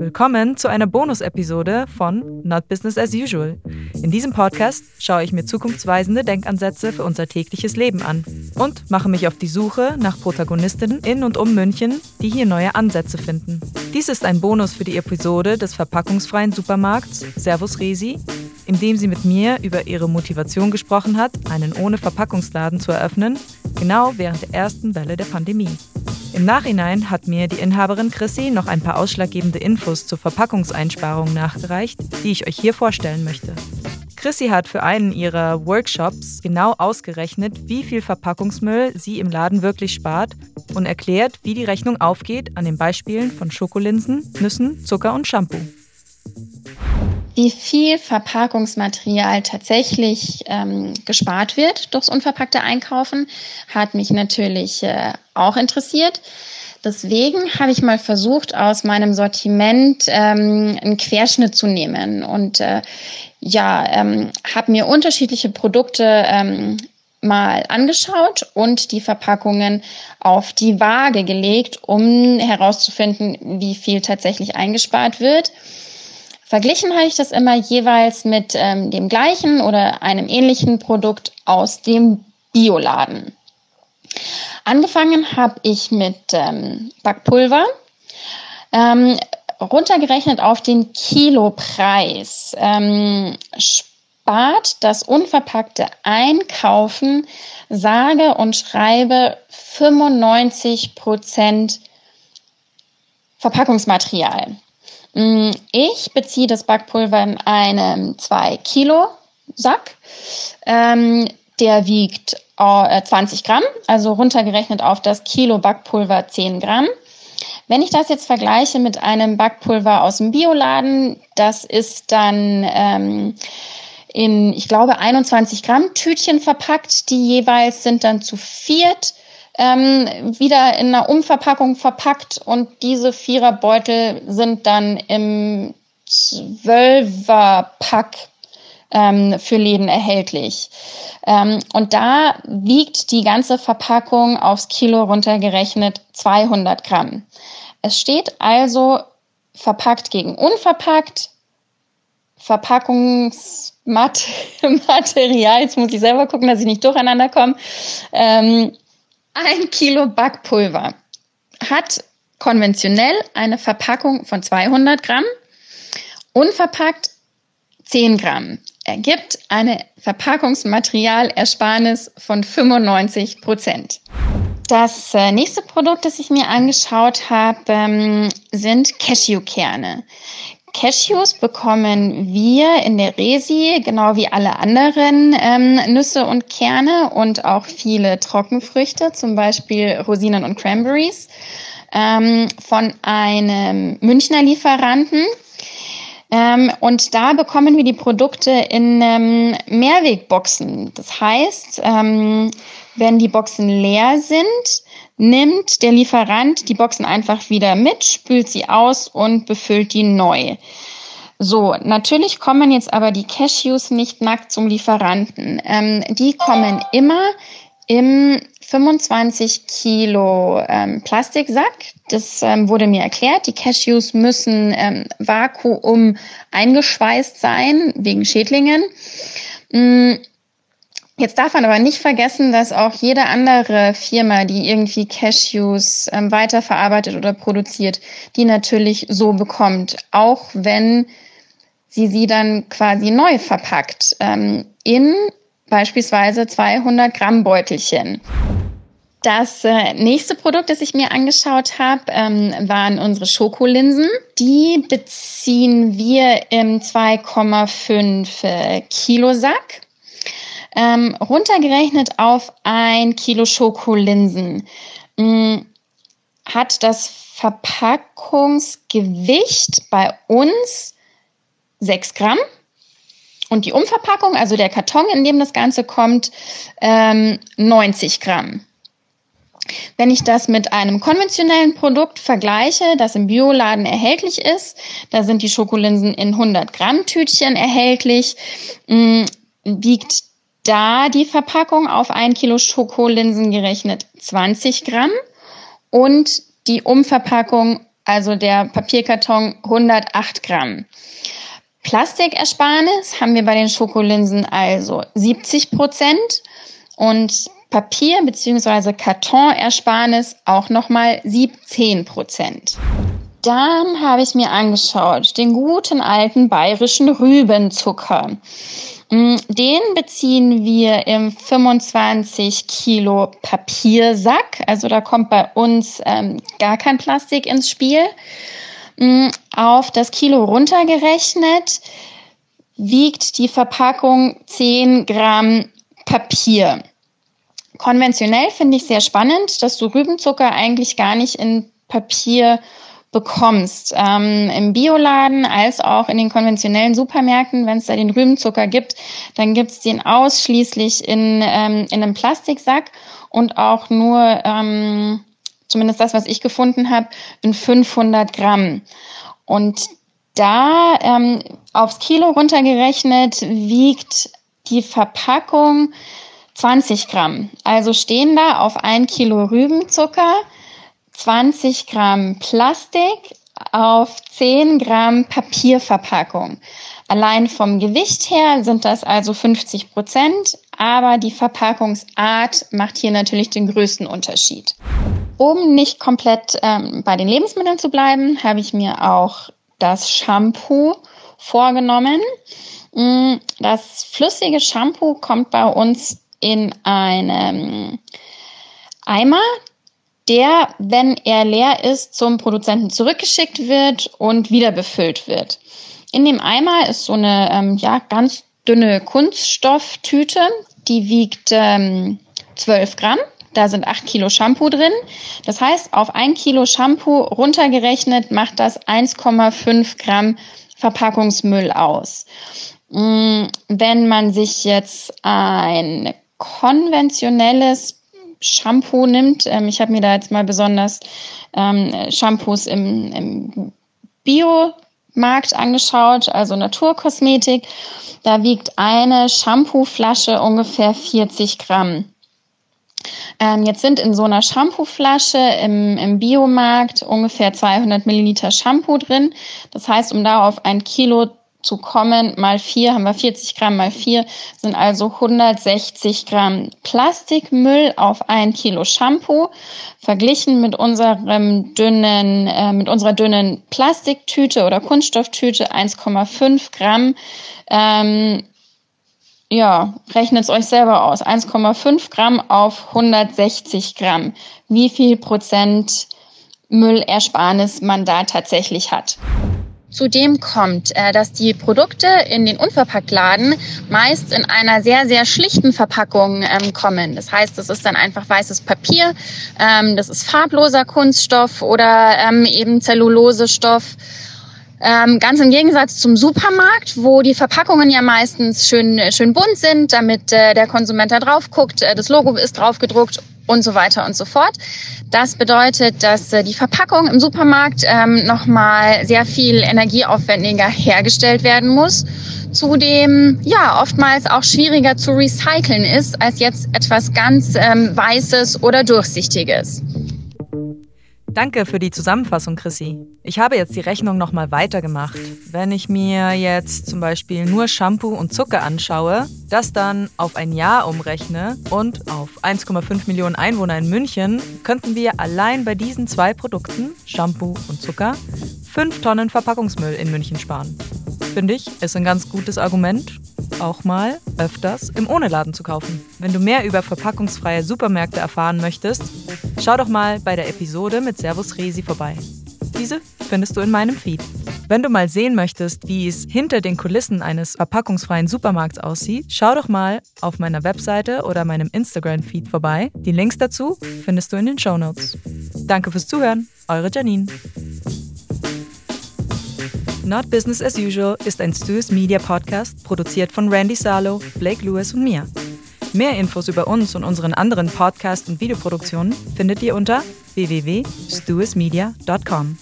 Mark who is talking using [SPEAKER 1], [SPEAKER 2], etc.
[SPEAKER 1] Willkommen zu einer Bonus-Episode von Not Business as Usual. In diesem Podcast schaue ich mir zukunftsweisende Denkansätze für unser tägliches Leben an und mache mich auf die Suche nach Protagonistinnen in und um München, die hier neue Ansätze finden. Dies ist ein Bonus für die Episode des verpackungsfreien Supermarkts Servus Resi, in dem sie mit mir über ihre Motivation gesprochen hat, einen ohne Verpackungsladen zu eröffnen, genau während der ersten Welle der Pandemie. Im Nachhinein hat mir die Inhaberin Chrissy noch ein paar ausschlaggebende Infos zur Verpackungseinsparung nachgereicht, die ich euch hier vorstellen möchte. Chrissy hat für einen ihrer Workshops genau ausgerechnet, wie viel Verpackungsmüll sie im Laden wirklich spart und erklärt, wie die Rechnung aufgeht an den Beispielen von Schokolinsen, Nüssen, Zucker und Shampoo.
[SPEAKER 2] Wie viel Verpackungsmaterial tatsächlich ähm, gespart wird durchs unverpackte Einkaufen, hat mich natürlich äh, auch interessiert. Deswegen habe ich mal versucht, aus meinem Sortiment ähm, einen Querschnitt zu nehmen und äh, ja, ähm, habe mir unterschiedliche Produkte ähm, mal angeschaut und die Verpackungen auf die Waage gelegt, um herauszufinden, wie viel tatsächlich eingespart wird. Verglichen habe ich das immer jeweils mit ähm, dem gleichen oder einem ähnlichen Produkt aus dem Bioladen. Angefangen habe ich mit ähm, Backpulver. Ähm, runtergerechnet auf den Kilopreis ähm, spart das unverpackte Einkaufen sage und schreibe 95 Prozent Verpackungsmaterial. Mm, ich beziehe das Backpulver in einem 2 Kilo Sack. Ähm, der wiegt äh, 20 Gramm, also runtergerechnet auf das Kilo Backpulver 10 Gramm. Wenn ich das jetzt vergleiche mit einem Backpulver aus dem Bioladen, das ist dann ähm, in, ich glaube, 21 Gramm Tütchen verpackt. Die jeweils sind dann zu viert ähm, wieder in einer Umverpackung verpackt und diese Viererbeutel sind dann im Zwölferpack ähm, für Läden erhältlich. Ähm, und da wiegt die ganze Verpackung aufs Kilo runtergerechnet 200 Gramm. Es steht also verpackt gegen unverpackt, Verpackungsmaterial, jetzt muss ich selber gucken, dass ich nicht durcheinander komme, ähm, ein Kilo Backpulver hat konventionell eine Verpackung von 200 Gramm, unverpackt 10 Gramm. Ergibt eine Verpackungsmaterialersparnis von 95 Prozent. Das äh, nächste Produkt, das ich mir angeschaut habe, ähm, sind Cashewkerne. Cashews bekommen wir in der Resi, genau wie alle anderen ähm, Nüsse und Kerne und auch viele Trockenfrüchte, zum Beispiel Rosinen und Cranberries, ähm, von einem Münchner Lieferanten. Ähm, und da bekommen wir die Produkte in ähm, Mehrwegboxen. Das heißt, ähm, wenn die Boxen leer sind, nimmt der Lieferant die Boxen einfach wieder mit, spült sie aus und befüllt die neu. So, natürlich kommen jetzt aber die Cashews nicht nackt zum Lieferanten. Ähm, die kommen immer im 25 Kilo ähm, Plastiksack. Das ähm, wurde mir erklärt. Die Cashews müssen ähm, vakuum eingeschweißt sein wegen Schädlingen. Jetzt darf man aber nicht vergessen, dass auch jede andere Firma, die irgendwie Cashews ähm, weiterverarbeitet oder produziert, die natürlich so bekommt, auch wenn sie sie dann quasi neu verpackt ähm, in beispielsweise 200 Gramm Beutelchen. Das äh, nächste Produkt, das ich mir angeschaut habe, ähm, waren unsere Schokolinsen. Die beziehen wir im 2,5 äh, Kilo Sack. Ähm, runtergerechnet auf ein Kilo Schokolinsen mh, mm, hat das Verpackungsgewicht bei uns 6 Gramm. Und die Umverpackung, also der Karton, in dem das Ganze kommt, ähm, 90 Gramm. Wenn ich das mit einem konventionellen Produkt vergleiche, das im Bioladen erhältlich ist, da sind die Schokolinsen in 100 Gramm Tütchen erhältlich, mh, mm, wiegt da die Verpackung auf ein Kilo Schokolinsen gerechnet 20 Gramm und die Umverpackung also der Papierkarton 108 Gramm. Plastikersparnis haben wir bei den Schokolinsen also 70 Prozent und Papier- bzw. Kartonersparnis auch nochmal 17 Prozent. Dann habe ich mir angeschaut den guten alten bayerischen Rübenzucker. Mm, den beziehen wir im 25 Kilo Papiersack. Also da kommt bei uns ähm, gar kein Plastik ins Spiel. Mm, auf das Kilo runtergerechnet wiegt die Verpackung 10 Gramm Papier. Konventionell finde ich sehr spannend, dass du Rübenzucker eigentlich gar nicht in Papier bekommst. Ähm, Im Bioladen als auch in den konventionellen Supermärkten, wenn es da den Rübenzucker gibt, dann gibt es den ausschließlich in, ähm, in einem Plastiksack und auch nur, ähm, zumindest das, was ich gefunden habe, in 500 Gramm. Und da ähm, aufs Kilo runtergerechnet wiegt die Verpackung 20 Gramm. Also stehen da auf ein Kilo Rübenzucker 20 Gramm Plastik auf 10 Gramm Papierverpackung. Allein vom Gewicht her sind das also 50 Prozent, aber die Verpackungsart macht hier natürlich den größten Unterschied. Um nicht komplett ähm, bei den Lebensmitteln zu bleiben, habe ich mir auch das Shampoo vorgenommen. Mm, das flüssige Shampoo kommt bei uns in einem Eimer, der, wenn er leer ist, zum Produzenten zurückgeschickt wird und wieder befüllt wird. In dem Eimer ist so eine ähm, ja, ganz dünne Kunststofftüte, die wiegt ähm, 12 Gramm. Da sind 8 Kilo Shampoo drin. Das heißt, auf ein Kilo Shampoo runtergerechnet macht das 1,5 Gramm Verpackungsmüll aus. Mm, wenn man sich jetzt ein konventionelles Shampoo nimmt. Ähm, ich habe mir da jetzt mal besonders ähm, Shampoos im, im Biomarkt angeschaut, also Naturkosmetik. Da wiegt eine Shampooflasche ungefähr 40 Gramm. Ähm, jetzt sind in so einer Shampooflasche im, im Biomarkt ungefähr 200 Milliliter Shampoo drin. Das heißt, um da auf ein Kilo zu kommen, mal vier haben wir 40 Gramm, mal vier sind also 160 Gramm Plastikmüll auf ein Kilo Shampoo. Verglichen mit unserem dünnen, äh, mit unserer dünnen Plastiktüte oder Kunststofftüte 1,5 Gramm. Ähm, ja, rechnet es euch selber aus. 1,5 Gramm auf 160 Gramm. Wie viel Prozent Müllersparnis man da tatsächlich hat. Zudem kommt, äh, dass die Produkte in den Unverpacktladen meist in einer sehr, sehr schlichten Verpackung ähm, kommen. Das heißt, es ist dann einfach weißes Papier, ähm, das ist farbloser Kunststoff oder ähm, eben Zellulosestoff. Ähm, ganz im Gegensatz zum Supermarkt, wo die Verpackungen ja meistens schön, schön bunt sind, damit äh, der Konsument da drauf guckt, äh, das Logo ist drauf gedruckt und so weiter und so fort. Das bedeutet, dass äh, die Verpackung im Supermarkt ähm, nochmal sehr viel energieaufwendiger hergestellt werden muss. Zudem ja oftmals auch schwieriger zu recyceln ist als jetzt etwas ganz ähm, Weißes oder Durchsichtiges.
[SPEAKER 1] Danke für die Zusammenfassung, Chrissy. Ich habe jetzt die Rechnung nochmal weitergemacht. Wenn ich mir jetzt zum Beispiel nur Shampoo und Zucker anschaue, das dann auf ein Jahr umrechne und auf 1,5 Millionen Einwohner in München, könnten wir allein bei diesen zwei Produkten, Shampoo und Zucker, 5 Tonnen Verpackungsmüll in München sparen. Finde ich, ist ein ganz gutes Argument auch mal öfters im Ohne-Laden zu kaufen. Wenn du mehr über verpackungsfreie Supermärkte erfahren möchtest, schau doch mal bei der Episode mit Servus Resi vorbei. Diese findest du in meinem Feed. Wenn du mal sehen möchtest, wie es hinter den Kulissen eines verpackungsfreien Supermarkts aussieht, schau doch mal auf meiner Webseite oder meinem Instagram-Feed vorbei. Die Links dazu findest du in den Show Notes. Danke fürs Zuhören, eure Janine. Not Business as Usual ist ein Stu's Media Podcast, produziert von Randy Salo, Blake Lewis und mir. Mehr Infos über uns und unseren anderen Podcast- und Videoproduktionen findet ihr unter www.stuismedia.com.